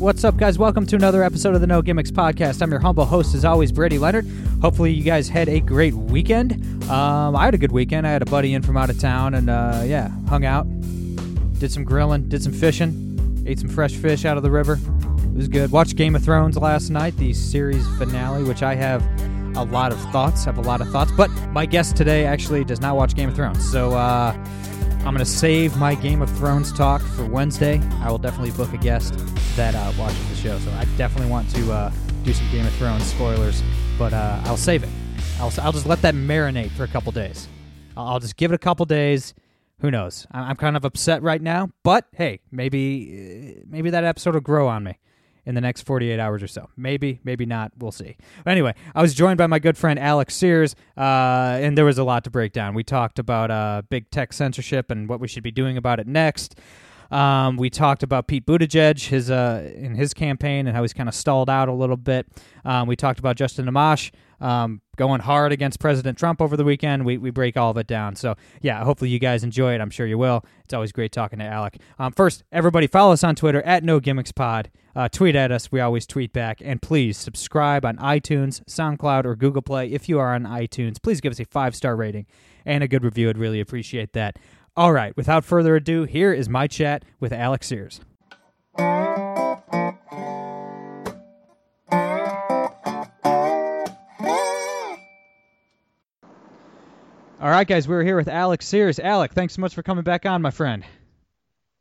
What's up, guys? Welcome to another episode of the No Gimmicks Podcast. I'm your humble host, as always, Brady Leonard. Hopefully, you guys had a great weekend. Um, I had a good weekend. I had a buddy in from out of town, and uh, yeah, hung out, did some grilling, did some fishing, ate some fresh fish out of the river. It was good. Watched Game of Thrones last night, the series finale, which I have a lot of thoughts. Have a lot of thoughts, but my guest today actually does not watch Game of Thrones, so. Uh, I'm going to save my Game of Thrones talk for Wednesday. I will definitely book a guest that uh, watches the show. So I definitely want to uh, do some Game of Thrones spoilers, but uh, I'll save it. I'll, I'll just let that marinate for a couple days. I'll, just give it a couple days. Who knows? I'm kind of upset right now, but hey, maybe uh, maybe that episode will grow on me in the next 48 hours or so. Maybe, maybe not. We'll see. But anyway, I was joined by my good friend Alec Sears, uh, and there was a lot to break down. We talked about uh, big tech censorship and what we should be doing about it next. Um, we talked about Pete Buttigieg, his uh, in his campaign, and how he's kind of stalled out a little bit. Um, we talked about Justin Amash um, going hard against President Trump over the weekend. We, we break all of it down. So, yeah, hopefully you guys enjoy it. I'm sure you will. It's always great talking to Alec. Um, first, everybody follow us on Twitter at No Gimmicks Pod. Uh, tweet at us. We always tweet back. And please subscribe on iTunes, SoundCloud, or Google Play. If you are on iTunes, please give us a five star rating and a good review. I'd really appreciate that. All right, without further ado, here is my chat with Alec Sears. All right, guys, we're here with Alec Sears. Alec, thanks so much for coming back on, my friend.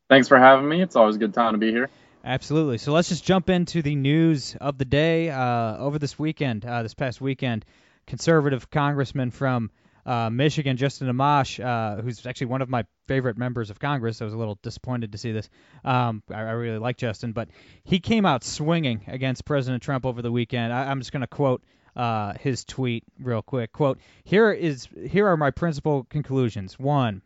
Thanks for having me. It's always a good time to be here. Absolutely. So let's just jump into the news of the day. Uh, over this weekend, uh, this past weekend, conservative congressman from uh, Michigan, Justin Amash, uh, who's actually one of my favorite members of Congress. I was a little disappointed to see this. Um, I, I really like Justin, but he came out swinging against President Trump over the weekend. I, I'm just going to quote uh, his tweet real quick. Quote: Here is here are my principal conclusions. One,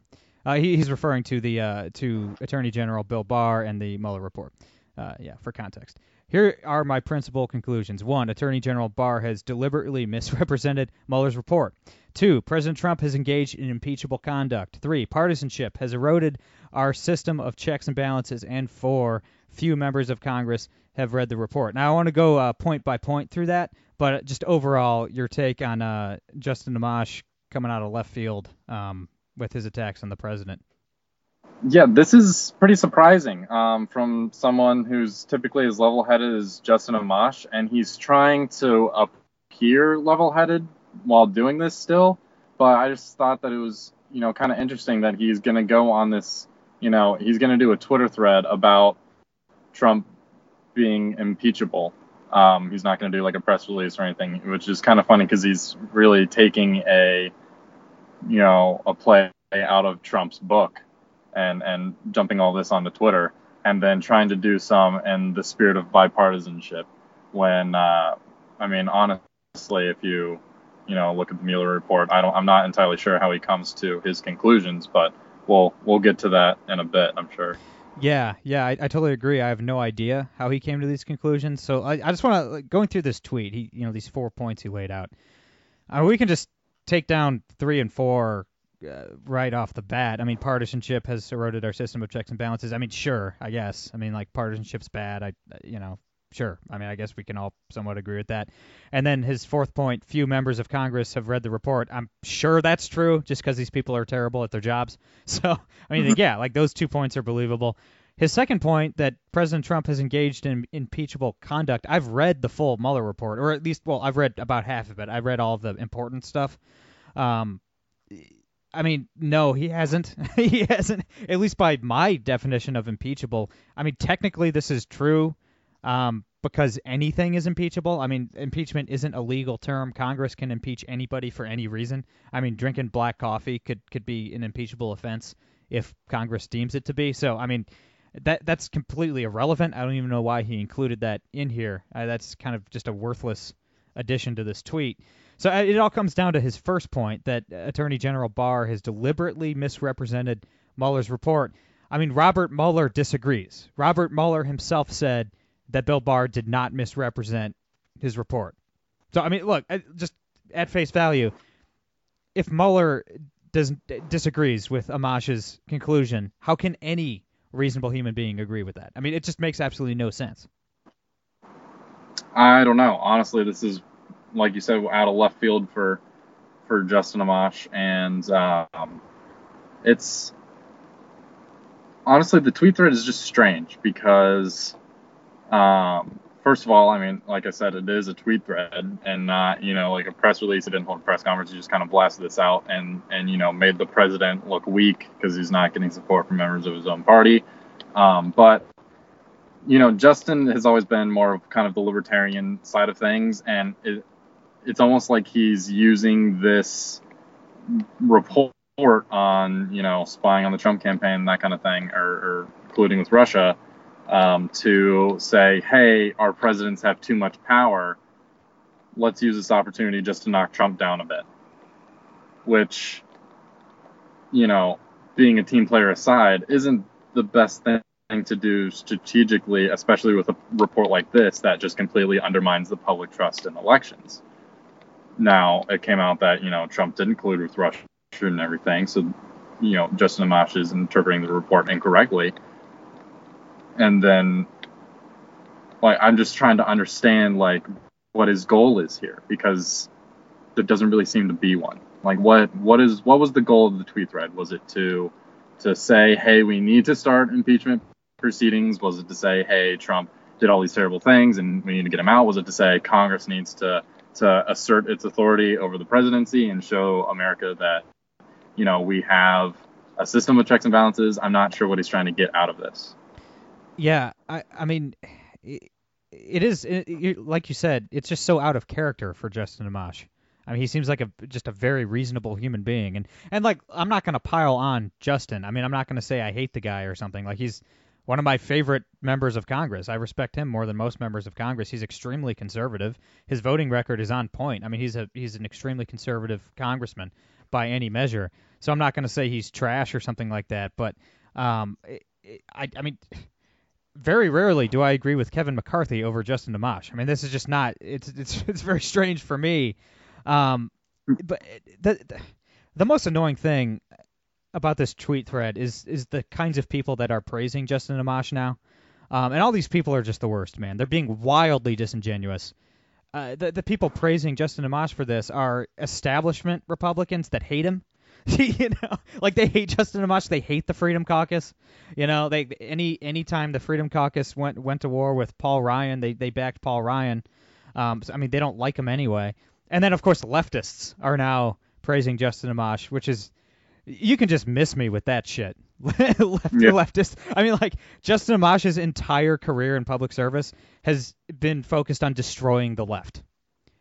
uh, he, he's referring to the uh, to Attorney General Bill Barr and the Mueller report. Uh, yeah, for context. Here are my principal conclusions. One, Attorney General Barr has deliberately misrepresented Mueller's report. Two, President Trump has engaged in impeachable conduct. Three, partisanship has eroded our system of checks and balances. And four, few members of Congress have read the report. Now, I want to go uh, point by point through that, but just overall, your take on uh, Justin Amash coming out of left field um, with his attacks on the president. Yeah, this is pretty surprising um, from someone who's typically as level-headed as Justin Amash, and he's trying to appear level-headed while doing this still. But I just thought that it was, you know, kind of interesting that he's going to go on this, you know, he's going to do a Twitter thread about Trump being impeachable. Um, he's not going to do like a press release or anything, which is kind of funny because he's really taking a, you know, a play out of Trump's book and and jumping all this onto Twitter and then trying to do some in the spirit of bipartisanship when uh, I mean honestly if you you know look at the Mueller report I don't I'm not entirely sure how he comes to his conclusions but we'll we'll get to that in a bit I'm sure Yeah, yeah, I, I totally agree. I have no idea how he came to these conclusions. So I, I just want to like, going through this tweet. He, you know, these four points he laid out. Uh, we can just take down three and four uh, right off the bat. I mean, partisanship has eroded our system of checks and balances. I mean, sure, I guess. I mean, like partisanship's bad. I, you know, sure. I mean, I guess we can all somewhat agree with that. And then his fourth point: few members of Congress have read the report. I'm sure that's true, just because these people are terrible at their jobs. So, I mean, yeah, like those two points are believable. His second point that President Trump has engaged in impeachable conduct. I've read the full Mueller report, or at least, well, I've read about half of it. I read all the important stuff. Um, I mean, no, he hasn't. he hasn't, at least by my definition of impeachable. I mean, technically, this is true um, because anything is impeachable. I mean, impeachment isn't a legal term. Congress can impeach anybody for any reason. I mean, drinking black coffee could, could be an impeachable offense if Congress deems it to be. So, I mean, that that's completely irrelevant. I don't even know why he included that in here. Uh, that's kind of just a worthless addition to this tweet. So uh, it all comes down to his first point that Attorney General Barr has deliberately misrepresented Mueller's report. I mean, Robert Mueller disagrees. Robert Mueller himself said that Bill Barr did not misrepresent his report. So I mean, look, just at face value, if Mueller does disagrees with Amash's conclusion, how can any reasonable human being agree with that? I mean, it just makes absolutely no sense. I don't know. Honestly, this is like you said, out of left field for for Justin Amash, and um, it's honestly the tweet thread is just strange because um, first of all, I mean, like I said, it is a tweet thread and not, you know, like a press release. It didn't hold a press conference. He just kind of blasted this out and, and you know, made the president look weak because he's not getting support from members of his own party. Um, but, you know, Justin has always been more of kind of the libertarian side of things. And it, it's almost like he's using this report on, you know, spying on the Trump campaign, that kind of thing, or, or colluding with Russia um, to say, hey, our presidents have too much power. Let's use this opportunity just to knock Trump down a bit. Which, you know, being a team player aside, isn't the best thing to do strategically, especially with a report like this that just completely undermines the public trust in elections. Now, it came out that, you know, Trump didn't collude with Russia and everything, so, you know, Justin Amash is interpreting the report incorrectly and then like I'm just trying to understand like what his goal is here because there doesn't really seem to be one. Like what what is what was the goal of the tweet thread? Was it to to say, hey, we need to start impeachment proceedings? Was it to say, hey, Trump did all these terrible things and we need to get him out? Was it to say Congress needs to to assert its authority over the presidency and show America that you know we have a system of checks and balances? I'm not sure what he's trying to get out of this. Yeah, I I mean, it, it is it, like you said, it's just so out of character for Justin Amash. I mean, he seems like a just a very reasonable human being, and and like I'm not gonna pile on Justin. I mean, I'm not gonna say I hate the guy or something. Like he's one of my favorite members of Congress. I respect him more than most members of Congress. He's extremely conservative. His voting record is on point. I mean, he's a he's an extremely conservative congressman by any measure. So I'm not going to say he's trash or something like that. But um, I I mean, very rarely do I agree with Kevin McCarthy over Justin Amash. I mean, this is just not. It's it's it's very strange for me. Um, but the, the the most annoying thing about this tweet thread is is the kinds of people that are praising Justin Amash now. Um, and all these people are just the worst, man. They're being wildly disingenuous. Uh, the the people praising Justin Amash for this are establishment Republicans that hate him. you know, like they hate Justin Amash, they hate the Freedom Caucus. You know, they any any time the Freedom Caucus went went to war with Paul Ryan, they they backed Paul Ryan. Um, so, I mean, they don't like him anyway. And then of course leftists are now praising Justin Amash, which is you can just miss me with that shit. Left, yeah. leftist. I mean, like Justin Amash's entire career in public service has been focused on destroying the left.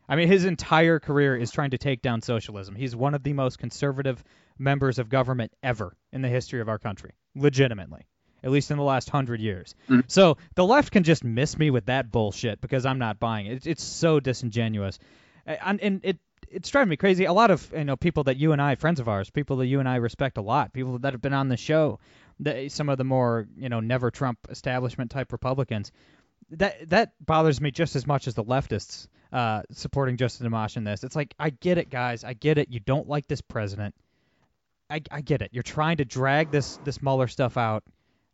I mean, his entire career is trying to take down socialism. He's one of the most conservative members of government ever in the history of our country, legitimately, at least in the last hundred years. Mm-hmm. So the left can just miss me with that bullshit because I'm not buying it. It's so disingenuous, and, and it it's driving me crazy. A lot of you know people that you and I, friends of ours, people that you and I respect a lot, people that have been on the show, the, some of the more you know never Trump establishment type Republicans. That that bothers me just as much as the leftists uh, supporting Justin Amash in this. It's like I get it, guys. I get it. You don't like this president. I, I get it. You're trying to drag this this Mueller stuff out.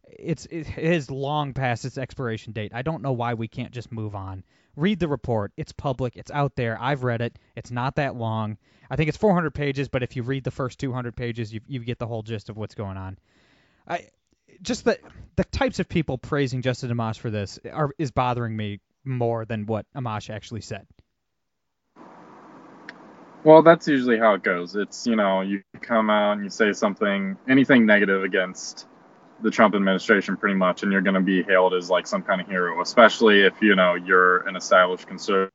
It's it is long past its expiration date. I don't know why we can't just move on. Read the report. It's public. It's out there. I've read it. It's not that long. I think it's 400 pages, but if you read the first 200 pages, you you get the whole gist of what's going on. I just the the types of people praising Justin Amash for this are is bothering me more than what Amash actually said. Well, that's usually how it goes. It's, you know, you come out and you say something, anything negative against the Trump administration pretty much, and you're going to be hailed as like some kind of hero, especially if, you know, you're an established conservative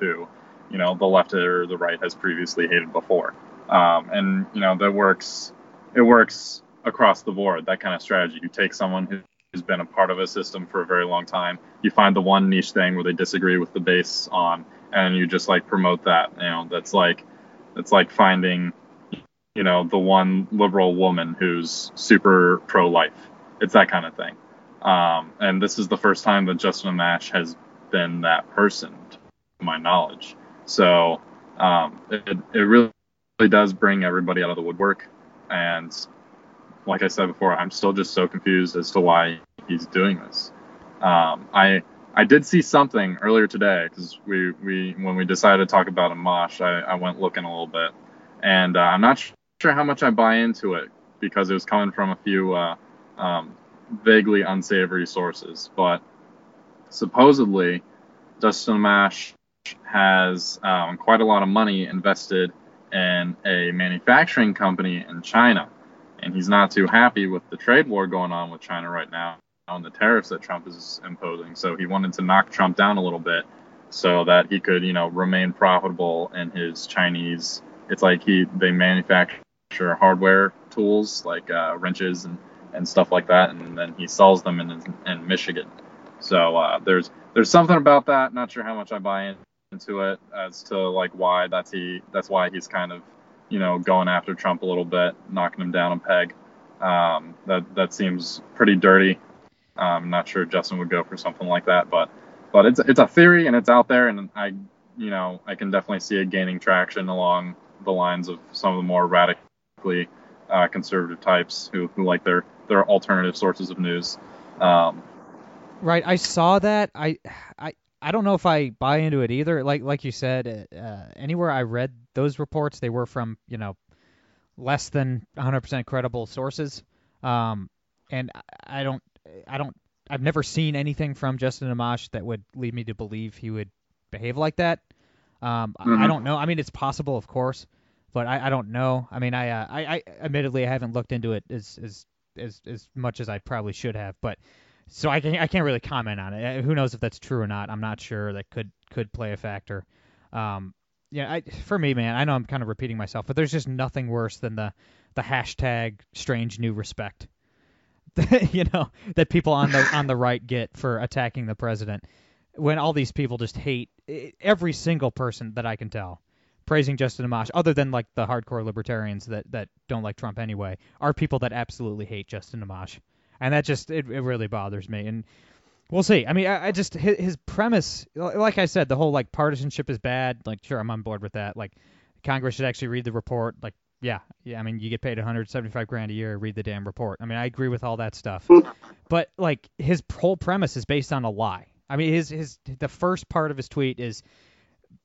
who, you know, the left or the right has previously hated before. Um, and, you know, that works, it works across the board, that kind of strategy. You take someone who's been a part of a system for a very long time. You find the one niche thing where they disagree with the base on, and you just like promote that. You know, that's like that's like finding, you know, the one liberal woman who's super pro-life. It's that kind of thing. Um, and this is the first time that Justin Amash has been that person, to my knowledge. So um, it, it really does bring everybody out of the woodwork. And like I said before, I'm still just so confused as to why he's doing this. Um, I I did see something earlier today because we, we when we decided to talk about Amash, I, I went looking a little bit, and uh, I'm not sure how much I buy into it because it was coming from a few uh, um, vaguely unsavory sources. But supposedly, Justin Amash has um, quite a lot of money invested in a manufacturing company in China and he's not too happy with the trade war going on with China right now on the tariffs that Trump is imposing. So he wanted to knock Trump down a little bit so that he could, you know, remain profitable in his Chinese. It's like he they manufacture hardware tools like uh, wrenches and, and stuff like that, and then he sells them in in Michigan. So uh, there's there's something about that. Not sure how much I buy into it as to like why that's he that's why he's kind of you know, going after Trump a little bit, knocking him down a peg. Um, that that seems pretty dirty. I'm not sure Justin would go for something like that, but but it's it's a theory and it's out there, and I you know I can definitely see it gaining traction along the lines of some of the more radically uh, conservative types who, who like their their alternative sources of news. Um, right, I saw that. I I I don't know if I buy into it either. Like like you said, uh, anywhere I read those reports, they were from you know less than 100% credible sources. Um, and I don't I don't I've never seen anything from Justin Amash that would lead me to believe he would behave like that. Um, mm-hmm. I don't know. I mean, it's possible, of course, but I, I don't know. I mean, I, uh, I, I admittedly I haven't looked into it as as as as much as I probably should have, but so I can I can't really comment on it. Uh, who knows if that's true or not? I'm not sure. That could could play a factor. Um, yeah, I, for me, man, I know I'm kind of repeating myself, but there's just nothing worse than the the hashtag strange new respect. you know that people on the on the right get for attacking the president when all these people just hate every single person that I can tell praising Justin Amash, other than like the hardcore libertarians that that don't like Trump anyway, are people that absolutely hate Justin Amash and that just it, it really bothers me. And we'll see. I mean, I, I just his, his, premise, like I said, the whole like partisanship is bad. Like, sure, I'm on board with that. Like, Congress should actually read the report. Like, yeah, yeah. I mean, you get paid 175 grand a year, read the damn report. I mean, I agree with all that stuff. But like, his whole premise is based on a lie. I mean, his his the first part of his tweet is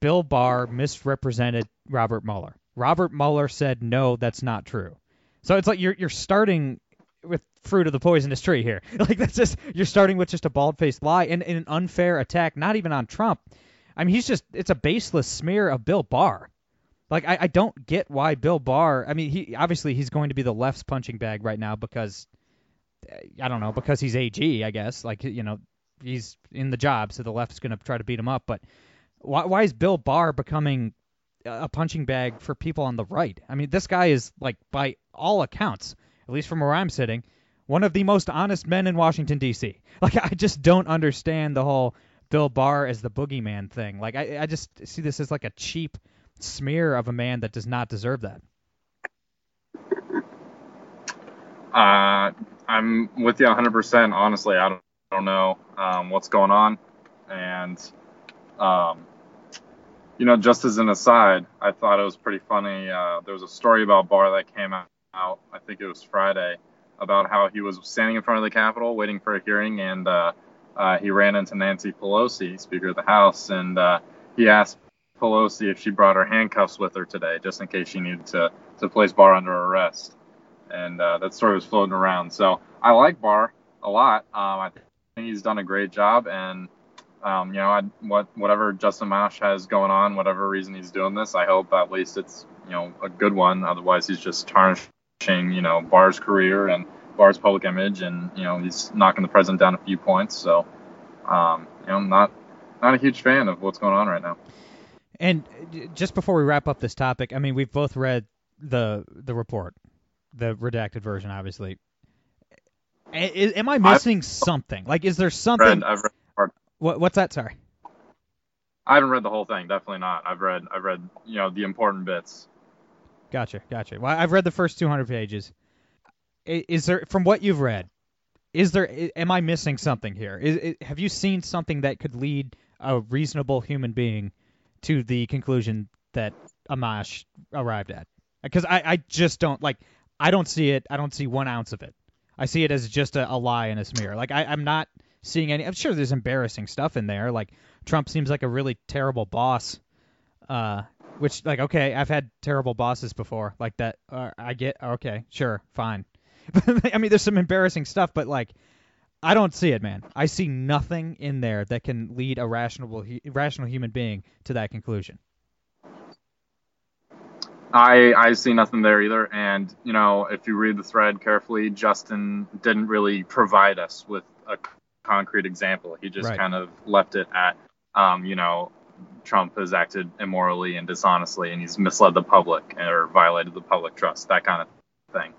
Bill Barr misrepresented Robert Mueller. Robert Mueller said no, that's not true. So it's like you're you're starting with fruit of the poisonous tree here. Like that's just you're starting with just a bald faced lie and, and, an unfair attack, not even on Trump. I mean, he's just it's a baseless smear of Bill Barr. Like I, I don't get why Bill Barr. I mean, he obviously he's going to be the left's punching bag right now because I don't know because he's AG, I guess. Like you know he's in the job, so the left's going to try to beat him up. But why why is Bill Barr becoming a punching bag for people on the right? I mean, this guy is like by all accounts at least from where I'm sitting, one of the most honest men in Washington D.C. Like I just don't understand the whole Bill Barr as the boogeyman thing. Like I, I just see this as like a cheap smear of a man that does not deserve that. Uh, I'm with you 100%. Honestly, I don't, I don't know um, what's going on, and um, you know, just as an aside, I thought it was pretty funny. Uh, there was a story about Barr that came out I think it was Friday, about how he was standing in front of the Capitol waiting for a hearing, and uh, uh, he ran into Nancy Pelosi, Speaker of the House, and uh, he asked Pelosi if she brought her handcuffs with her today, just in case she needed to, to place Barr under arrest. And uh, that story was floating around. So I like Barr a lot. Um, I think he's done a great job, and um, you know, I, what whatever Justin Amash has going on, whatever reason he's doing this, I hope at least it's you know a good one. Otherwise, he's just tarnishing you know, Barr's career and Barr's public image, and you know, he's knocking the president down a few points. So, um, you know, I'm not not a huge fan of what's going on right now. And just before we wrap up this topic, I mean, we've both read the the report, the redacted version, obviously. A- am I missing something? Like, is there something? Read, I've What, what's that? Sorry. I haven't read the whole thing. Definitely not. I've read I've read you know the important bits. Gotcha, gotcha. Well, I've read the first 200 pages. Is there, from what you've read, is there? Am I missing something here? Is, have you seen something that could lead a reasonable human being to the conclusion that Amash arrived at? Because I, I just don't like. I don't see it. I don't see one ounce of it. I see it as just a, a lie and a smear. Like I, I'm not seeing any. I'm sure there's embarrassing stuff in there. Like Trump seems like a really terrible boss. Uh, which like okay, I've had terrible bosses before. Like that. Uh, I get okay, sure, fine. I mean, there's some embarrassing stuff, but like, I don't see it, man. I see nothing in there that can lead a rational, rational human being to that conclusion. I I see nothing there either. And you know, if you read the thread carefully, Justin didn't really provide us with a concrete example. He just Right. kind of left it at, um, you know, Trump has acted immorally and dishonestly, and he's misled the public or violated the public trust, that kind of thing.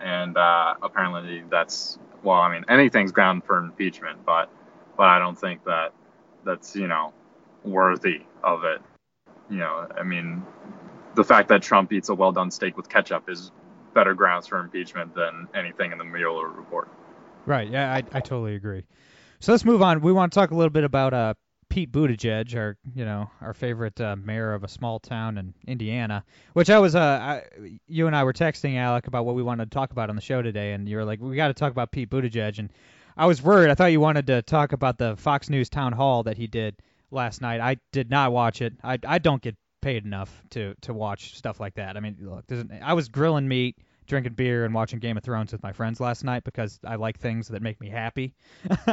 And uh, apparently, that's well, I mean, anything's ground for impeachment, but but I don't think that that's you know worthy of it. You know, I mean, the fact that Trump eats a well done steak with ketchup is better grounds for impeachment than anything in the Mueller report. Right. Yeah, I, I totally agree. So let's move on. We want to talk a little bit about uh, Pete Buttigieg, our you know our favorite uh, mayor of a small town in Indiana. Which I was uh, I, you and I were texting Alec about what we wanted to talk about on the show today, and you were like, we got to talk about Pete Buttigieg, and I was worried. I thought you wanted to talk about the Fox News town hall that he did last night. I did not watch it. I I don't get paid enough to to watch stuff like that. I mean, look, I was grilling meat, drinking beer, and watching Game of Thrones with my friends last night because I like things that make me happy.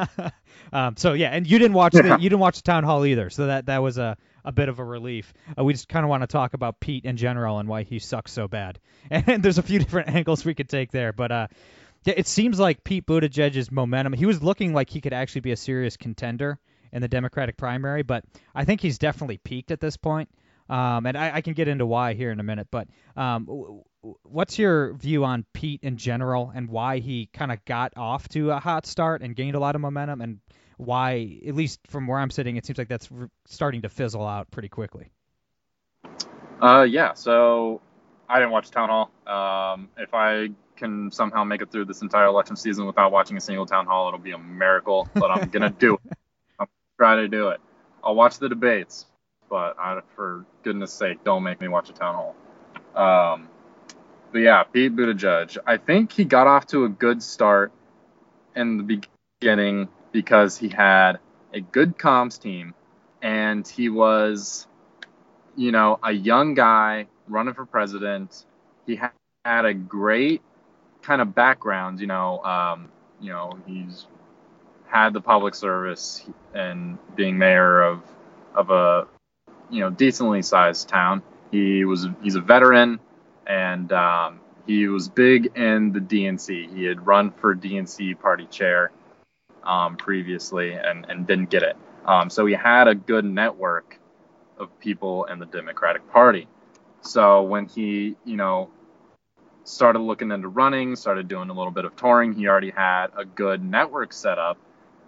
um, so yeah, and you didn't watch the you didn't watch the town hall either, so that that was a a bit of a relief. Uh, we just kind of want to talk about Pete in general and why he sucks so bad. And there's a few different angles we could take there, but uh, yeah, it seems like Pete Buttigieg's momentum. He was looking like he could actually be a serious contender in the Democratic primary, but I think he's definitely peaked at this point. Um, and I, I can get into why here in a minute, but um, what's your view on Pete in general and why he kind of got off to a hot start and gained a lot of momentum, and why, at least from where I'm sitting, it seems like that's starting to fizzle out pretty quickly. Uh, yeah. So I didn't watch town hall. Um, if I can somehow make it through this entire election season without watching a single town hall, it'll be a miracle. But I'm gonna do it. I'm try to do it. I'll watch the debates, but I, for goodness sake, don't make me watch a town hall. Um, but yeah, Pete Buttigieg. I think he got off to a good start in the beginning because he had a good comms team and he was you know, a young guy running for president. He had a great kind of background, you know, um, you know, he's had the public service and being mayor of of a you know decently sized town. He was he's a veteran and um, he was big in the DNC. He had run for DNC party chair um, previously and, and didn't get it. Um, so he had a good network of people in the Democratic Party. So when he, you know, started looking into running, started doing a little bit of touring, he already had a good network set up.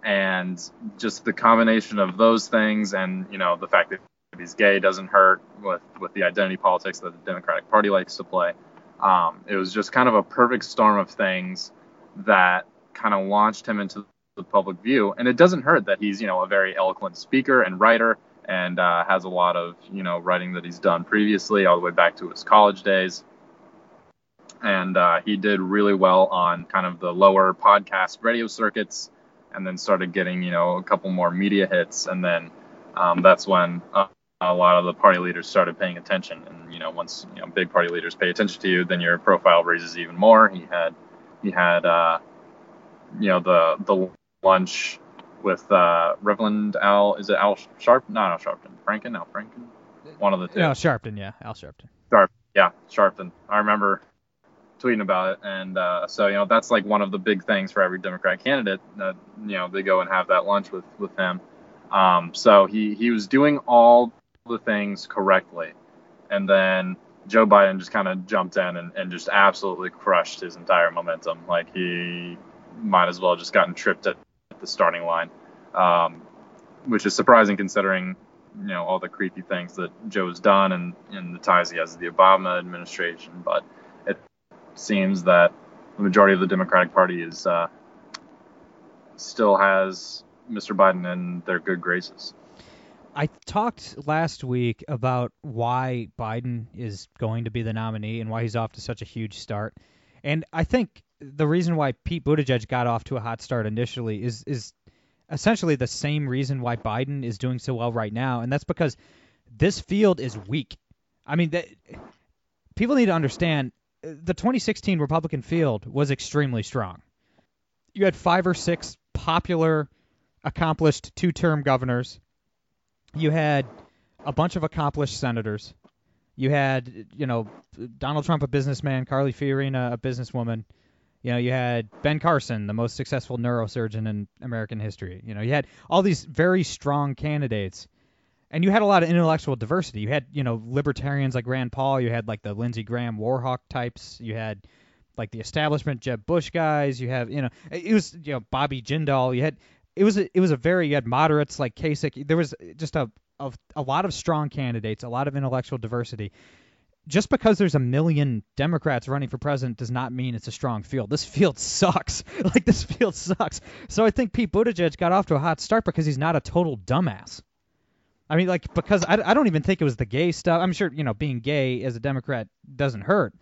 And just the combination of those things and, you know, the fact that he's gay doesn't hurt with, with the identity politics that the Democratic Party likes to play. Um, it was just kind of a perfect storm of things that kind of launched him into the public view. And it doesn't hurt that he's, you know, a very eloquent speaker and writer and uh, has a lot of you know writing that he's done previously, all the way back to his college days. And uh, he did really well on kind of the lower podcast radio circuits, and then started getting you know a couple more media hits, and then um, that's when uh, a lot of the party leaders started paying attention. And you know once you know big party leaders pay attention to you, then your profile raises even more. He had he had uh, you know the the lunch with uh, Reverend Al. Is it Al Sharp? Not Al Sharpton. Franken? Al Franken? One of the two. No, Sharpton, yeah, Al Sharpton. Sharp. Yeah, Sharpton. I remember tweeting about it, and uh, so you know that's like one of the big things for every Democrat candidate. That you know they go and have that lunch with with him. Um, so he he was doing all the things correctly, and then Joe Biden just kind of jumped in and, and just absolutely crushed his entire momentum. Like he might as well just gotten tripped at the starting line, um, which is surprising considering you know all the creepy things that Joe's done and, and the ties he has to the Obama administration. But it seems that the majority of the Democratic Party is uh, still has Mr. Biden in their good graces. I talked last week about why Biden is going to be the nominee and why he's off to such a huge start. And I think the reason why Pete Buttigieg got off to a hot start initially is is essentially the same reason why Biden is doing so well right now, and that's because this field is weak. I mean, that, people need to understand the 2016 Republican field was extremely strong. You had five or six popular, accomplished two-term governors. You had a bunch of accomplished senators. You had, you know, Donald Trump, a businessman, Carly Fiorina, a businesswoman. You know, you had Ben Carson, the most successful neurosurgeon in American history. You know, you had all these very strong candidates, and you had a lot of intellectual diversity. You had, you know, libertarians like Rand Paul. You had like the Lindsey Graham Warhawk types. You had like the establishment Jeb Bush guys. You have, you know, it was, you know, Bobby Jindal. You had, it was, a, it was a very, you had moderates like Kasich. There was just a, a, a lot of strong candidates, a lot of intellectual diversity just because there's a million Democrats running for president does not mean it's a strong field. This field sucks. like this field sucks. So I think Pete Buttigieg got off to a hot start because he's not a total dumbass. I mean, like because I, I don't even think it was the gay stuff. I'm sure you know being gay as a Democrat doesn't hurt,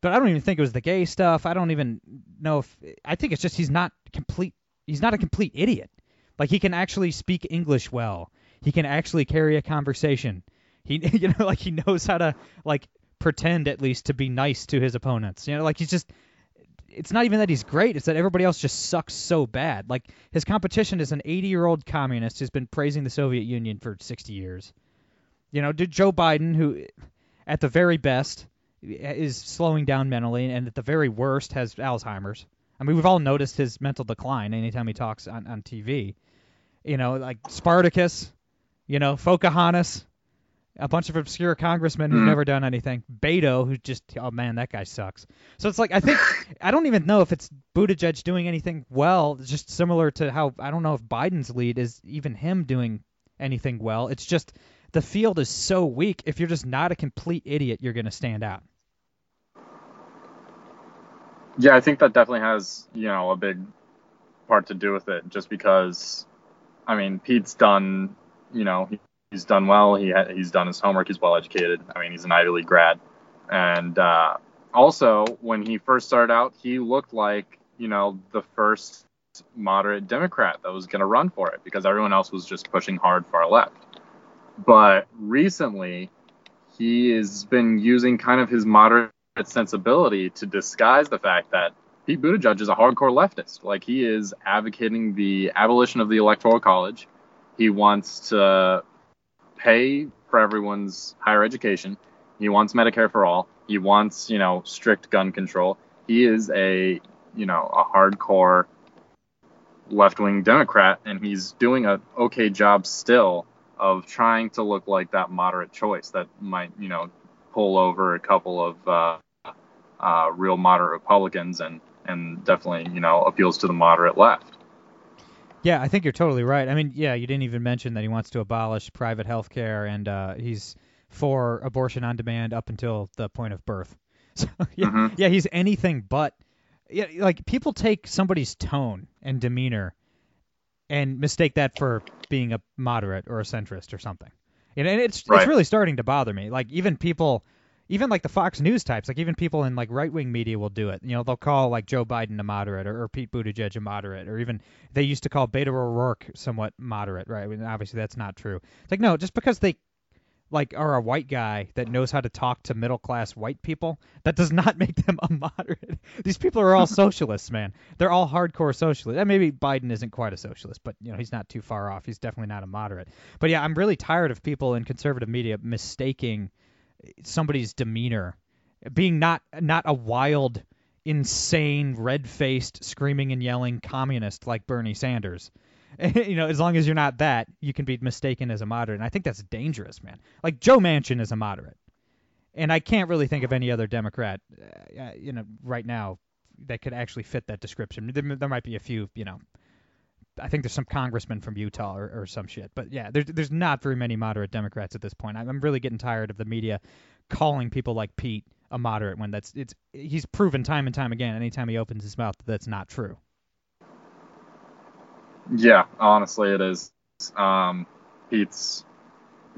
but I don't even think it was the gay stuff. I don't even know if I think it's just he's not complete. He's not a complete idiot. Like he can actually speak English well. He can actually carry a conversation he you know like he knows how to like pretend at least to be nice to his opponents. You know, like he's just it's not even that he's great, it's that everybody else just sucks so bad. Like his competition is an 80-year-old communist who's been praising the Soviet Union for 60 years. You know, Joe Biden who at the very best is slowing down mentally and at the very worst has Alzheimer's. I mean, we've all noticed his mental decline anytime he talks on, on TV. You know, like Spartacus, you know, Pocahontas, a bunch of obscure congressmen who've mm. never done anything. Beto, who just oh man, that guy sucks. So it's like I think I don't even know if it's Buttigieg doing anything well. It's just similar to how I don't know if Biden's lead is even him doing anything well. It's just the field is so weak. If you're just not a complete idiot, you're going to stand out. Yeah, I think that definitely has you know a big part to do with it. Just because, I mean, Pete's done you know he he's done well. He ha- he's done his homework. He's well educated. I mean, he's an Ivy League grad. And uh, also, when he first started out, he looked like you know the first moderate Democrat that was going to run for it because everyone else was just pushing hard far left. But recently, he has been using kind of his moderate sensibility to disguise the fact that Pete Buttigieg is a hardcore leftist. Like he is advocating the abolition of the electoral college. He wants to pay for everyone's higher education. He wants Medicare for all. He wants, you know, strict gun control. He is a, you know, a hardcore left-wing Democrat, and he's doing a okay job still of trying to look like that moderate choice that might, you know, pull over a couple of uh, uh, real moderate Republicans and and definitely, you know, appeals to the moderate left. Yeah, I think you're totally right. I mean, yeah, you didn't even mention that he wants to abolish private health care and uh, he's for abortion on demand up until the point of birth. So yeah, mm-hmm. yeah, he's anything but. Yeah, like people take somebody's tone and demeanor and mistake that for being a moderate or a centrist or something. And it's right. it's really starting to bother me. Like even people even like the Fox News types, like even people in like right wing media will do it. You know, they'll call like Joe Biden a moderate or, or Pete Buttigieg a moderate, or even they used to call Beto O'Rourke somewhat moderate, right? I mean, obviously that's not true. It's like no, just because they like are a white guy that knows how to talk to middle class white people, that does not make them a moderate. These people are all socialists, man. They're all hardcore socialists. And maybe Biden isn't quite a socialist, but you know he's not too far off. He's definitely not a moderate. But yeah, I'm really tired of people in conservative media mistaking somebody's demeanor, being not not a wild, insane, red-faced, screaming and yelling communist like Bernie Sanders. you know, as long as you're not that, you can be mistaken as a moderate. And I think that's dangerous, man. Like Joe Manchin is a moderate, and I can't really think of any other Democrat, uh, uh you know, right now, that could actually fit that description. There, there might be a few, you know. I think there's some congressman from Utah or, or some shit, but yeah, there's there's not very many moderate Democrats at this point. I'm, really getting tired of the media calling people like Pete a moderate when that's it's he's proven time and time again. Anytime he opens his mouth, that's not true. Yeah, honestly, it is. Um, Pete's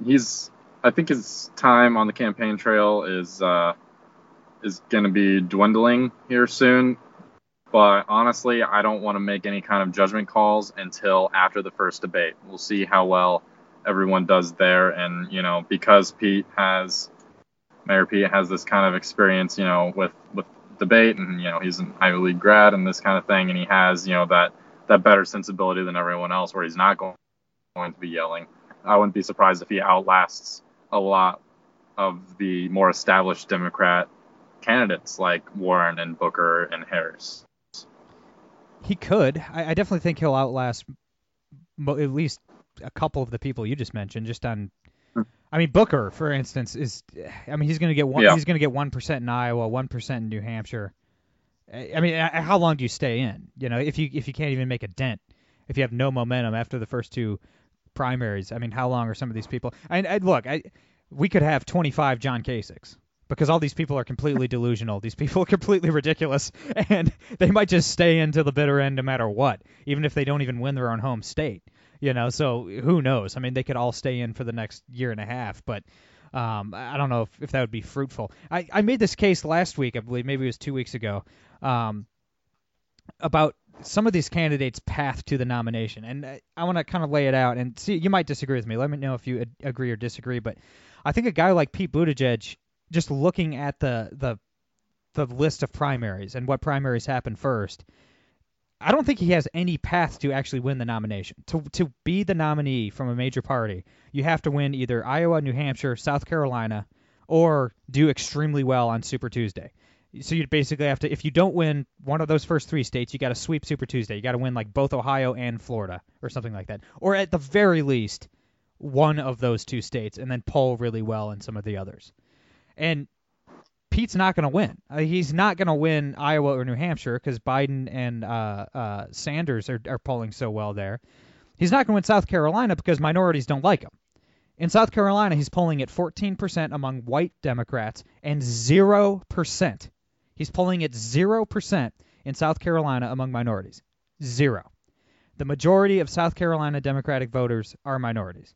he's I think his time on the campaign trail is uh, is going to be dwindling here soon. But honestly, I don't want to make any kind of judgment calls until after the first debate. We'll see how well everyone does there, and you know, because Pete has Mayor Pete has this kind of experience, you know, with with debate, and you know, he's an Ivy League grad and this kind of thing, and he has you know that that better sensibility than everyone else, where he's not going going to be yelling. I wouldn't be surprised if he outlasts a lot of the more established Democrat candidates like Warren and Booker and Harris. He could. I, I definitely think he'll outlast mo- at least a couple of the people you just mentioned, just on. Hmm. I mean, Booker, for instance, is. I mean, he's going to get one. Yeah. He's going to get one percent in Iowa, one percent in New Hampshire. I I mean, uh, how long do you stay in? You know, if you if you can't even make a dent, if you have no momentum after the first two primaries, I mean, how long are some of these people? And I, look, I we could have 25 John Kasichs because all these people are completely delusional. These people are completely ridiculous, and they might just stay into the bitter end no matter what, even if they don't even win their own home state. You know, so who knows? I mean, they could all stay in for the next year and a half, but um, I don't know if, if that would be fruitful. I, I made this case last week, I believe, maybe it was two weeks ago, um, about some of these candidates' path to the nomination, and I, I want to kind of lay it out. And see, you might disagree with me. Let me know if you ad- agree or disagree. But I think a guy like Pete Buttigieg, just looking at the the the list of primaries and what primaries happen first, I don't think he has any path to actually win the nomination. To to be the nominee from a major party, you have to win either Iowa, New Hampshire, South Carolina, or do extremely well on Super Tuesday. So you basically have to, if you don't win one of those first three states, you got to sweep Super Tuesday. You got to win like both Ohio and Florida or something like that, or at the very least one of those two states, and then poll really well in some of the others. And Pete's not going to win. Uh, he's not going to win Iowa or New Hampshire because Biden and uh, uh, Sanders are, are polling so well there. He's not going to win South Carolina because minorities don't like him. In South Carolina, he's polling at 14% among white Democrats and 0%. He's polling at 0% in South Carolina among minorities. Zero. The majority of South Carolina Democratic voters are minorities.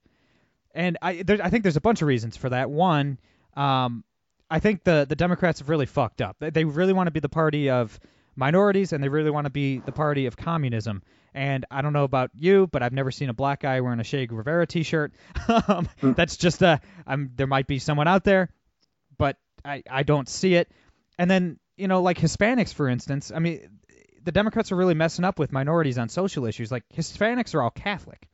And I, there, I think there's a bunch of reasons for that. One, um, I think the, the Democrats have really fucked up. They, they really want to be the party of minorities and they really want to be the party of communism. And I don't know about you, but I've never seen a black guy wearing a Che Guevara T-shirt. um, that's just a. I'm, there might be someone out there, but I, I don't see it. And then you know, like Hispanics, for instance. I mean, the Democrats are really messing up with minorities on social issues. Like Hispanics are all Catholic.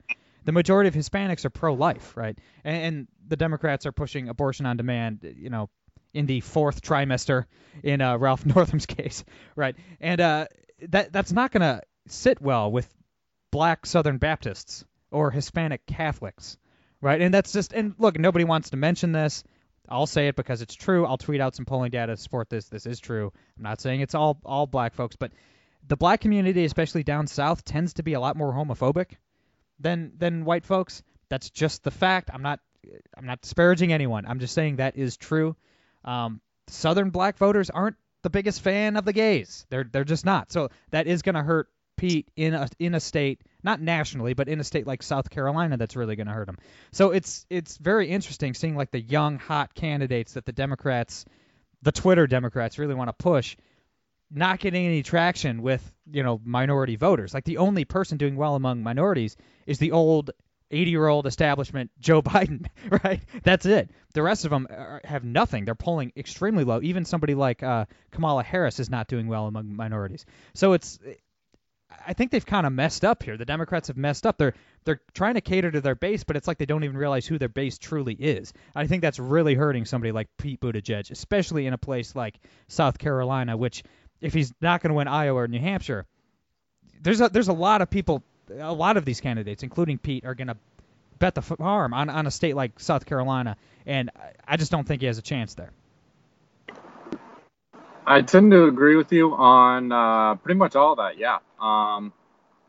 The majority of Hispanics are pro-life, right? And, and the Democrats are pushing abortion on demand. You know, in the fourth trimester in uh, Ralph Northam's case, right? And uh, that that's not going to sit well with black Southern Baptists or Hispanic Catholics, right? And that's just and look, nobody wants to mention this. I'll say it because it's true. I'll tweet out some polling data to support this. This is true. I'm not saying it's all all black folks, but the black community, especially down south, tends to be a lot more homophobic than than white folks. That's just the fact. I'm not I'm not disparaging anyone. I'm just saying that is true. Um, Southern black voters aren't the biggest fan of the gays. They're they're just not. So that is going to hurt Pete in a in a state, not nationally, but in a state like South Carolina, that's really going to hurt him. So it's it's very interesting seeing like the young hot candidates that the Democrats, the Twitter Democrats, really want to push, not getting any traction with you know minority voters. Like the only person doing well among minorities is the old 80 year old establishment Joe Biden, right? That's it. The rest of them are, have nothing. They're polling extremely low. Even somebody like uh, Kamala Harris is not doing well among minorities. So it's I think they've kind of messed up here. The Democrats have messed up. They're they're trying to cater to their base, but it's like they don't even realize who their base truly is. I think that's really hurting somebody like Pete Buttigieg, especially in a place like South Carolina, which if he's not going to win Iowa or New Hampshire, there's a there's a lot of people, a lot of these candidates, including Pete, are going to bet the farm on on a state like South Carolina, and I- just don't think he has a chance there. I tend to agree with you on uh, pretty much all that. Yeah. Um,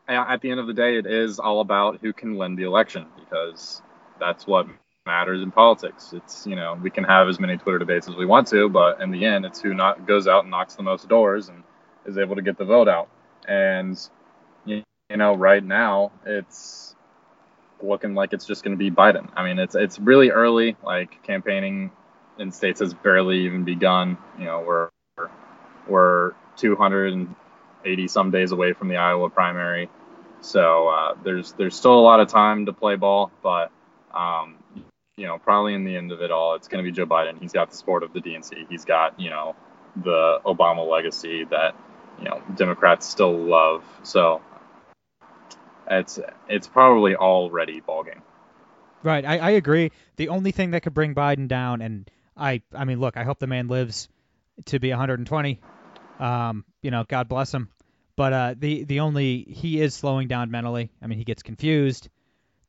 at the end of the day, it is all about who can win the election because that's what matters in politics. It's you know we can have as many Twitter debates as we want to, but in the end, it's who not goes out and knocks the most doors and is able to get the vote out. And you know, right now it's looking like it's just going to be Biden. I mean, it's it's really early. Like campaigning in states has barely even begun. You know, we're we're 280 some days away from the Iowa primary, so uh, there's there's still a lot of time to play ball. But um, you know, probably in the end of it all, it's going to be Joe Biden. He's got the support of the DNC. He's got you know the Obama legacy that you know Democrats still love. So it's it's probably already ballgame. Right, I, I agree. The only thing that could bring Biden down, and I I mean, look, I hope the man lives to be 120. Um, you know, God bless him. But uh, the the only he is slowing down mentally. I mean, he gets confused.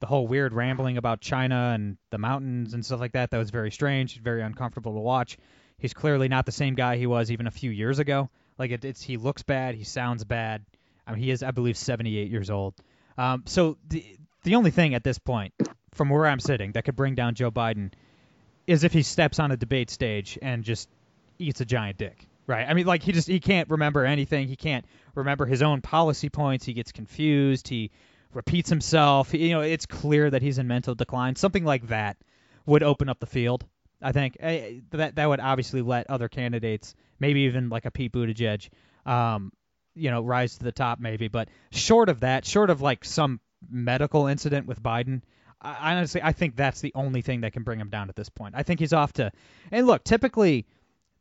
The whole weird rambling about China and the mountains and stuff like that that was very strange, very uncomfortable to watch. He's clearly not the same guy he was even a few years ago. Like it, it's he looks bad, he sounds bad. I mean, he is I believe 78 years old. Um, so the the only thing at this point, from where I'm sitting, that could bring down Joe Biden, is if he steps on a debate stage and just eats a giant dick. Right. I mean, like he just he can't remember anything. He can't remember his own policy points. He gets confused. He repeats himself. You know, it's clear that he's in mental decline. Something like that would open up the field. I think eh, that that would obviously let other candidates, maybe even like a Pete Buttigieg, um, you know, rise to the top maybe. But short of that, short of like some medical incident with Biden, I, honestly I think that's the only thing that can bring him down at this point. I think he's off to. And look, typically,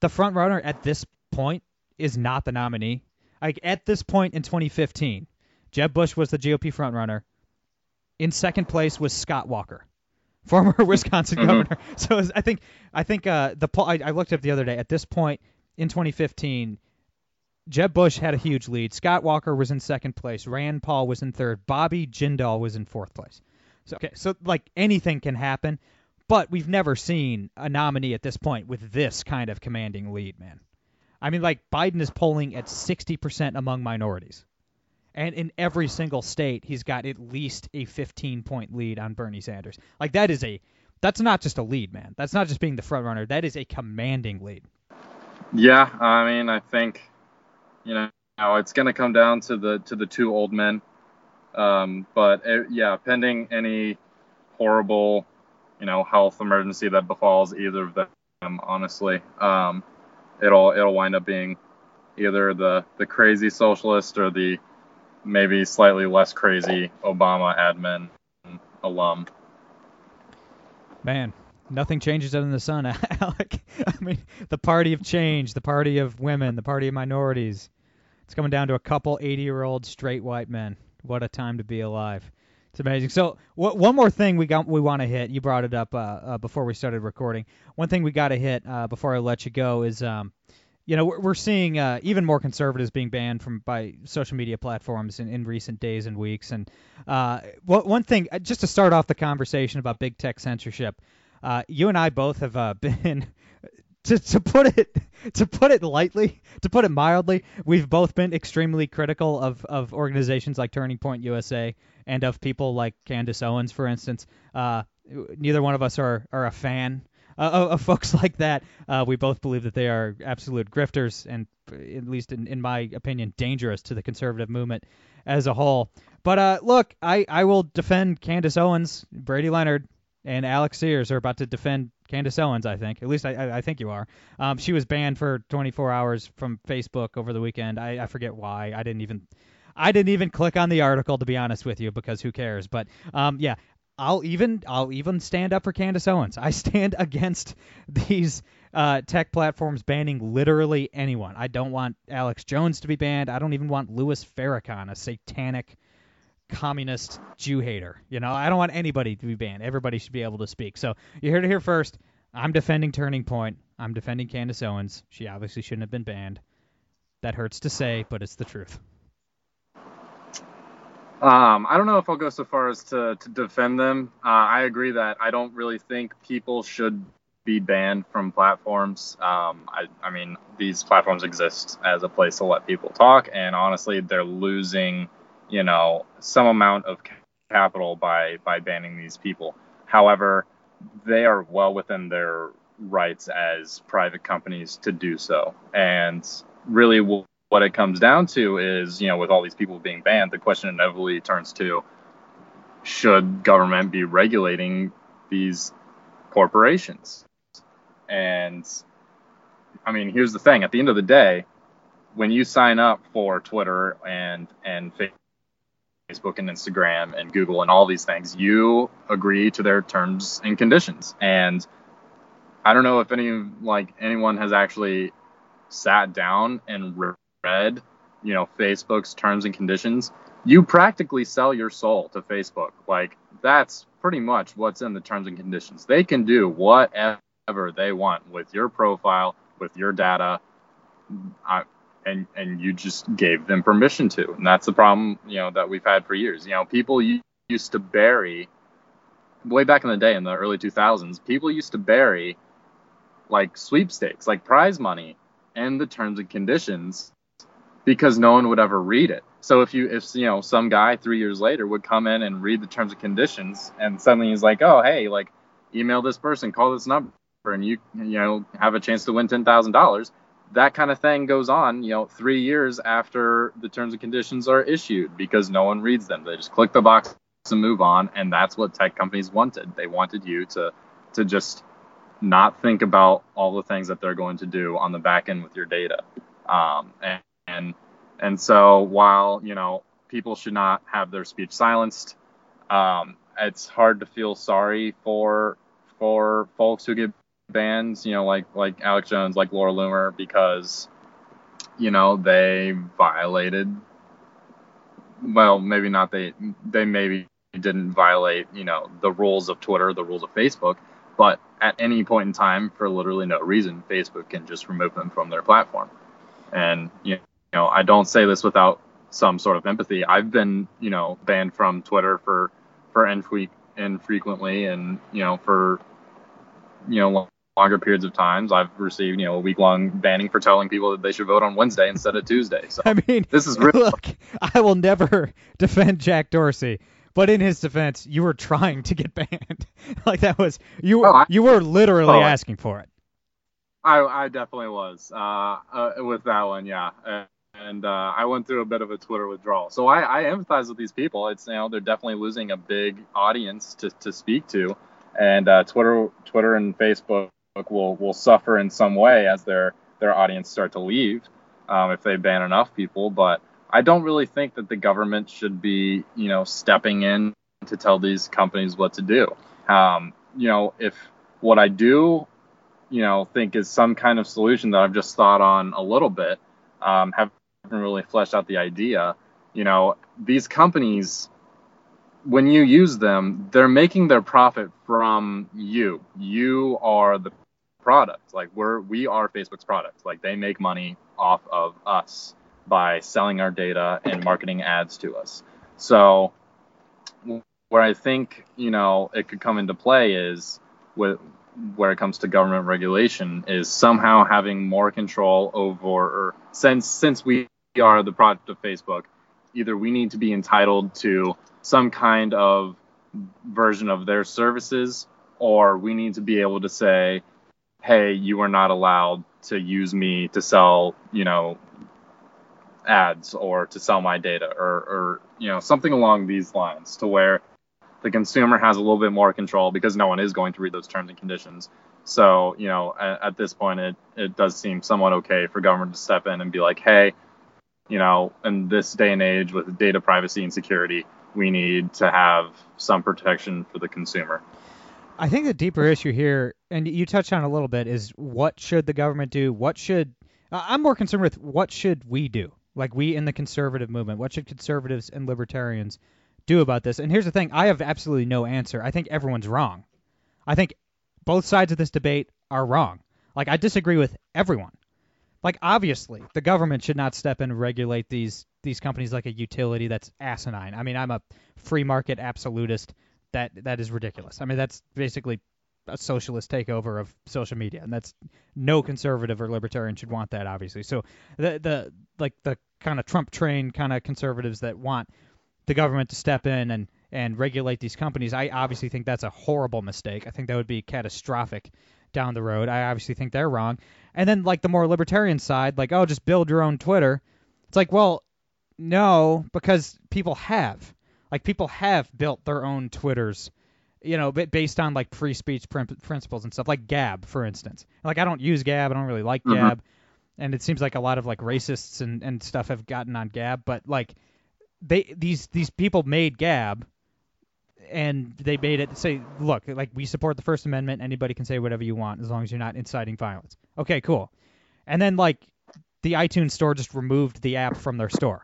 the front runner at this point is not the nominee. Like at this point in 2015, Jeb Bush was the GOP front runner. In second place was Scott Walker, former Wisconsin Mhm. governor. So was- I think I think uh, the poll I, I looked up the other day. At this point in 2015, Jeb Bush had a huge lead. Scott Walker was in second place. Rand Paul was in third. Bobby Jindal was in fourth place. So okay, so like anything can happen, but we've never seen a nominee at this point with this kind of commanding lead, man. I mean, like Biden is polling at 60% among minorities. And in every single state, he's got at least a 15 point lead on Bernie Sanders. Like that is a that's not just a lead, man. That's not just being the front runner. That is a commanding lead. Yeah, I mean, I think you know it's going to come down to the to the two old men. Um, but it, yeah, pending any horrible, you know, health emergency that befalls either of them, honestly, um, it'll it'll wind up being either the the crazy socialist or the maybe slightly less crazy Obama admin alum. Man, nothing changes under the sun, Alec. I mean, the party of change, the party of women, the party of minorities. It's coming down to a couple 80-year-old straight white men. What a time to be alive. It's amazing. So, wh- one more thing we got we want to hit. You brought it up uh, uh, before we started recording. One thing we got to hit uh, before I let you go is, um, you know, we're, seeing uh, even more conservatives being banned from by social media platforms in, in recent days and weeks. And uh, one thing, uh, just to start off the conversation about big tech censorship, uh, you and I both have uh, been. To, to put it to put it lightly, to put it mildly, we've both been extremely critical of, of organizations like Turning Point USA and of people like Candace Owens, for instance. Uh, neither one of us are, are a fan uh, of, of folks like that. Uh, we both believe that they are absolute grifters and, at least in, in my opinion, dangerous to the conservative movement as a whole. But uh, look, I, I will defend Candace Owens, Brady Leonard, and Alec Sears are about to defend Candace Owens, I think. At least I, I, I think you are. Um, she was banned for 24 hours from Facebook over the weekend. I, I forget why. I didn't even I didn't even click on the article to be honest with you because who cares? But um, yeah, I'll even I'll even stand up for Candace Owens. I stand against these uh, tech platforms banning literally anyone. I don't want Alex Jones to be banned. I don't even want Louis Farrakhan, a satanic communist Jew hater. You know, I don't want anybody to be banned. Everybody should be able to speak. So you heard it here first. I'm defending Turning Point. I'm defending Candace Owens. She obviously shouldn't have been banned. That hurts to say, but it's the truth. Um, I don't know if I'll go so far as to, to defend them. Uh, I agree that I don't really think people should be banned from platforms. Um, I, I mean, these platforms exist as a place to let people talk, and honestly, they're losing, you know, some amount of capital by by banning these people. However, they are well within their rights as private companies to do so, and really, what it comes down to is, you know, with all these people being banned, the question inevitably turns to should government be regulating these corporations? And I mean, here's the thing: at the end of the day, when you sign up for Twitter and and Facebook and Instagram and Google and all these things, you agree to their terms and conditions. And I don't know if any like anyone has actually sat down and read, you know, Facebook's terms and conditions. You practically sell your soul to Facebook. Like that's pretty much what's in the terms and conditions. They can do whatever they want with your profile, with your data, I, and and you just gave them permission to. And that's the problem, you know, that we've had for years. You know, people used to bury way back in the day in the early 2000s, people used to bury like sweepstakes, like prize money and the terms and conditions because no one would ever read it. So if you if you know some guy 3 years later would come in and read the terms and conditions and suddenly he's like, "Oh, hey, like email this person, call this number and you you know have a chance to win $10,000." That kind of thing goes on, you know, 3 years after the terms and conditions are issued because no one reads them. They just click the box and move on and that's what tech companies wanted. They wanted you to to just not think about all the things that they're going to do on the back end with your data. Um, and, and and so while you know people should not have their speech silenced, um, it's hard to feel sorry for for folks who get banned. You know, like like Alex Jones, like Laura Loomer, because you know they violated. Well, maybe not they they maybe didn't violate you know the rules of Twitter, the rules of Facebook, but at any point in time, for literally no reason, Facebook can just remove them from their platform. And you know, I don't say this without some sort of empathy. I've been, you know, banned from Twitter for for infre- infrequently, and you know, for you know longer periods of times. I've received, you know, a week long banning for telling people that they should vote on Wednesday instead of Tuesday. So I mean, this is real. Look, I will never defend Jack Dorsey. But in his defense, you were trying to get banned. like that was you were Oh, I- you were literally Oh, asking for it. I, I definitely was uh, uh, with that one, yeah. And, and uh, I went through a bit of a Twitter withdrawal. So I, I empathize with these people. It's you know they're definitely losing a big audience to, to speak to, and uh, Twitter Twitter and Facebook will will suffer in some way as their their audience start to leave um, if they ban enough people. But I don't really think that the government should be you know stepping in to tell these companies what to do. Um, you know if what I do you know, think is some kind of solution that I've just thought on a little bit. Um, really fleshed out the idea. You know, these companies, when you use them, they're making their profit from you. You are the product. Like we're we are Facebook's product. Like they make money off of us by selling our data and marketing ads to us. So where I think you know it could come into play is with where it comes to government regulation is somehow having more control over or since since we are the product of Facebook, either we need to be entitled to some kind of version of their services or we need to be able to say, hey, you are not allowed to use me to sell, you know, ads or to sell my data or, or you know, something along these lines to where the consumer has a little bit more control because no one is going to read those terms and conditions. So, you know, at, at, this point, it, it does seem somewhat okay for government to step in and be like, hey, you know, in this day and age with data privacy and security, we need to have some protection for the consumer. I think the deeper issue here, and you touched on a little bit, is what should the government do? What should I'm more concerned with what should we do? Like we in the conservative movement, what should conservatives and libertarians do about this? And here's the thing, I have absolutely no answer. I think everyone's wrong. I think both sides of this debate are wrong. Like I disagree with everyone. Like obviously, the government should not step in and regulate these these companies like a utility that's asinine. I mean, I'm a free market absolutist. That that is ridiculous. I mean, that's basically a socialist takeover of social media, and that's no conservative or libertarian should want that, obviously. So the the like the kind of Trump train kind of conservatives that want the government to step in and and regulate these companies, I obviously think that's a horrible mistake. I think that would be catastrophic down the road. I obviously think they're wrong. And then like the more libertarian side, like oh, just build your own Twitter. It's like, well, no, because people have. Like people have built their own Twitters, you know, based on like free speech principles and stuff, like Gab, for instance. Like I don't use Gab, I don't really like mm-hmm. Gab, and it seems like a lot of like racists and and stuff have gotten on Gab, but like they these these people made Gab and they made it say, look, like we support the First Amendment. Anybody can say whatever you want as long as you're not inciting violence. Okay, cool. And then like the iTunes store just removed the app from their store,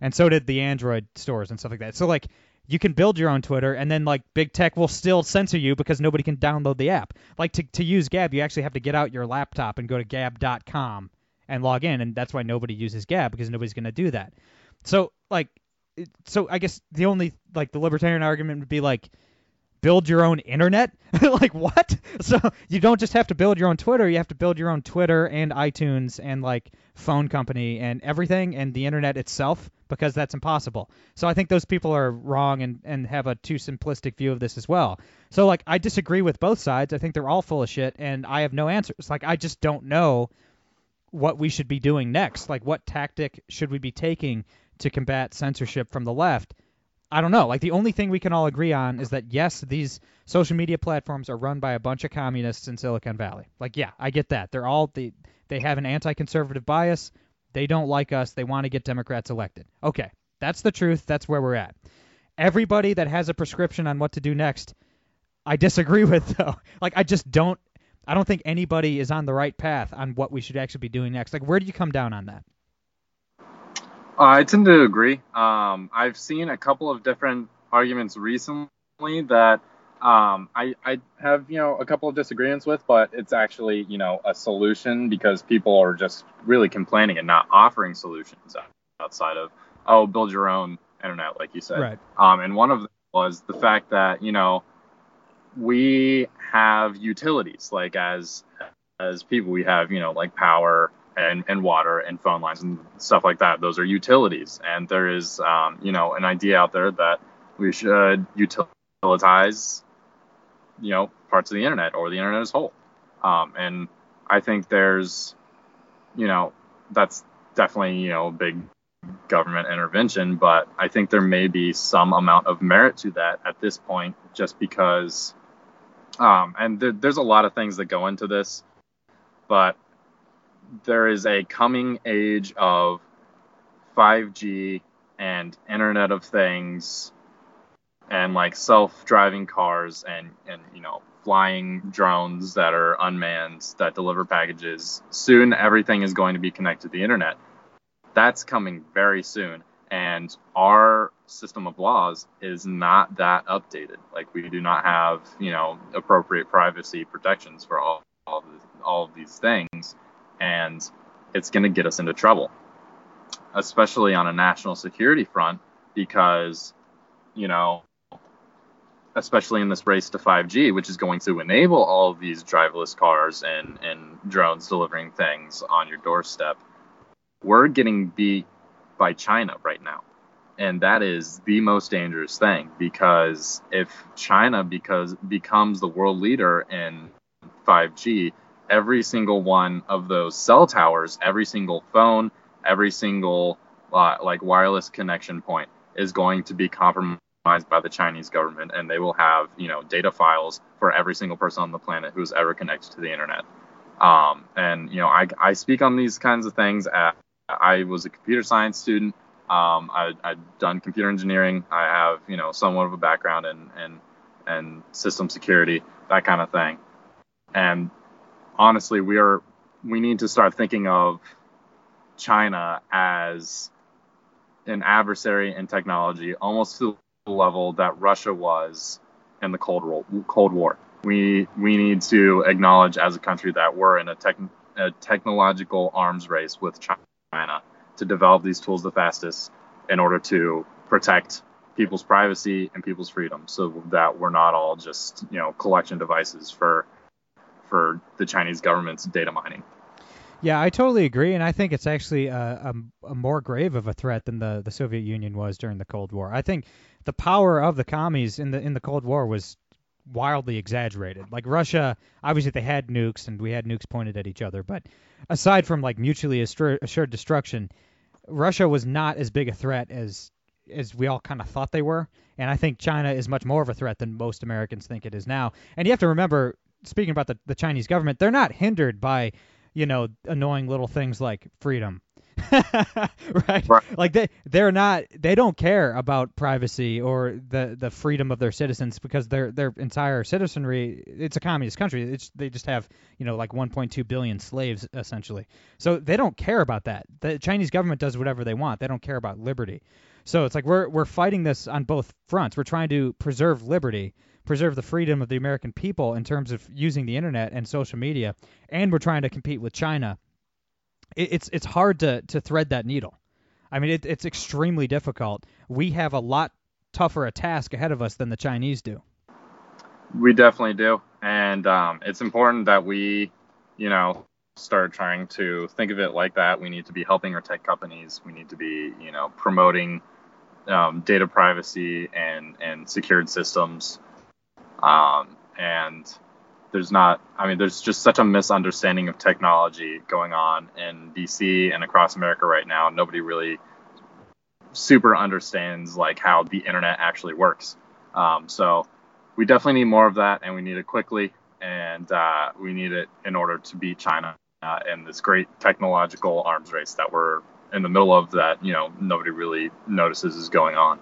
and so did the Android stores and stuff like that. So like you can build your own Twitter, and then like big tech will still censor you because nobody can download the app. Like to to use Gab, you actually have to get out your laptop and go to Gab.com and log in, and that's why nobody uses Gab because nobody's to do that. So like so I guess the only like the libertarian argument would be like build your own internet? like what? So you don't just have to build your own Twitter, you have to build your own Twitter and iTunes and like phone company and everything and the internet itself because that's impossible. So I think those people are wrong and and have a too simplistic view of this as well. So like I disagree with both sides. I think they're all full of shit and I have no answers. Like I just don't know what we should be doing next. Like what tactic should we be taking to combat censorship from the left. I don't know. Like the only thing we can all agree on is that yes, these social media platforms are run by a bunch of communists in Silicon Valley. Like yeah, I get that. They're all they they have an anti-conservative bias. They don't like us. They want to get Democrats elected. Okay, that's the truth. That's where we're at. Everybody that has a prescription on what to do next, I disagree with though. Like I just don't I don't think anybody is on the right path on what we should actually be doing next. Like where do you come down on that? Uh, I tend to agree. Um, I've seen a couple of different arguments recently that um, I, I have, you know, a couple of disagreements with, but it's actually, you know, a solution because people are just really complaining and not offering solutions outside of, oh, build your own internet, like you said. Right. Um, and one of them was the fact that, you know, we have utilities, like as as people, we have, you know, like power, and, and water and phone lines and stuff like that. Those are utilities. And there is, um, you know, an idea out there that we should utilitize, you know, parts of the internet or the internet as whole. Um, and I think there's, you know, that's definitely, you know, big government intervention, but I think there may be some amount of merit to that at this point, just because, um, and th- there's a lot of things that go into this, but there is a coming age of 5G and Internet of Things and like self-driving cars and and you know flying drones that are unmanned that deliver packages. Soon everything is going to be connected to the internet. That's coming very soon and our system of laws is not that updated. Like we do not have, you know, appropriate privacy protections for all all, all of these things and it's going to get us into trouble, especially on a national security front, because, you know, especially in this race to 5G, which is going to enable all of these driverless cars and, and drones delivering things on your doorstep, we're getting beat by China right now. And that is the most dangerous thing because if China because becomes the world leader in 5G, every single one of those cell towers, every single phone, every single uh, like wireless connection point is going to be compromised by the Chinese government, and they will have you know data files for every single person on the planet who's ever connected to the internet. Um, and you know, I, I speak on these kinds of things. At, I was a computer science student. Um, I, I've done computer engineering. I have you know somewhat of a background in in, in system security, that kind of thing. And honestly, we are we need to start thinking of China as an adversary in technology, almost to the level that Russia was in the Cold War. Cold War. We we need to acknowledge as a country that we're in a, tech, a technological arms race with China to develop these tools the fastest in order to protect people's privacy and people's freedom, so that we're not all just you know collection devices for for the Chinese government's data mining. Yeah, I totally agree, and I think it's actually a, a, a, more grave of a threat than the, the Soviet Union was during the Cold War. I think the power of the commies in the in the Cold War was wildly exaggerated. Like Russia, obviously they had nukes and we had nukes pointed at each other, but aside from like mutually assured destruction, Russia was not as big a threat as as we all kind of thought they were. And I think China is much more of a threat than most Americans think it is now. And you have to remember, speaking about the, the Chinese government, they're not hindered by, you know, annoying little things like freedom right? right? Like they they're not they don't care about privacy or the the freedom of their citizens because their their entire citizenry it's a communist country. It's they just have, you know, like 1.2 billion slaves essentially. So they don't care about that. The Chinese government does whatever they want. They don't care about liberty. So it's like we're we're fighting this on both fronts. We're trying to preserve liberty, preserve the freedom of the American people in terms of using the internet and social media, and we're trying to compete with China it, it's it's hard to to thread that needle. I mean, it, it's extremely difficult. We have a lot tougher a task ahead of us than the Chinese do. We definitely do, and um, it's important that we, you know, start trying to think of it like that. We need to be helping our tech companies. We need to be, you know, promoting um, data privacy and and secured systems, um, and there's not i mean there's just such a misunderstanding of technology going on in dc and across america right now. Nobody really super understands like how the internet actually works. Um, so we definitely need more of that and we need it quickly and uh, we need it in order to beat china uh, in this great technological arms race that we're in the middle of that you know nobody really notices is going on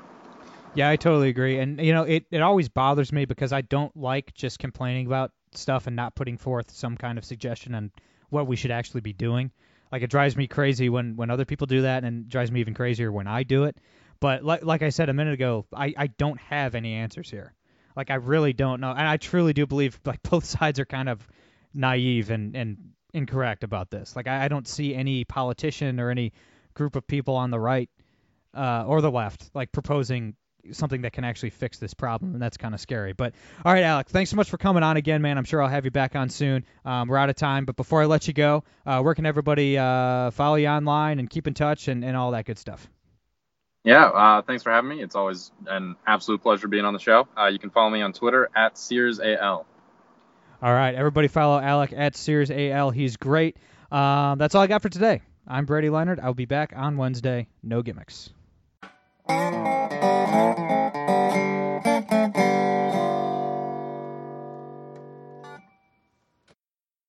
yeah, I totally agree. And you know, it, it always bothers me because I don't like just complaining about stuff and not putting forth some kind of suggestion on what we should actually be doing. Like it drives me crazy when when other people do that, and drives me even crazier when I do it. But like like I said a minute ago, I I don't have any answers here. Like I really don't know, and I truly do believe like both sides are kind of naive and and incorrect about this. Like I, I don't see any politician or any group of people on the right uh, or the left like proposing something that can actually fix this problem, and that's kind of scary. But all right, Alec, thanks so much for coming on again, man. I'm sure I'll have you back on soon. Um, we're out of time, but before I let you go, uh, where can everybody uh, follow you online and keep in touch and, and all that good stuff? Yeah, uh, thanks for having me. It's always an absolute pleasure being on the show. Uh, you can follow me on Twitter at SearsAL. All right, everybody follow Alec at SearsAL. He's great. Um, that's all I got for today. I'm Brady Leonard. I'll be back on Wednesday. No gimmicks. Thank you.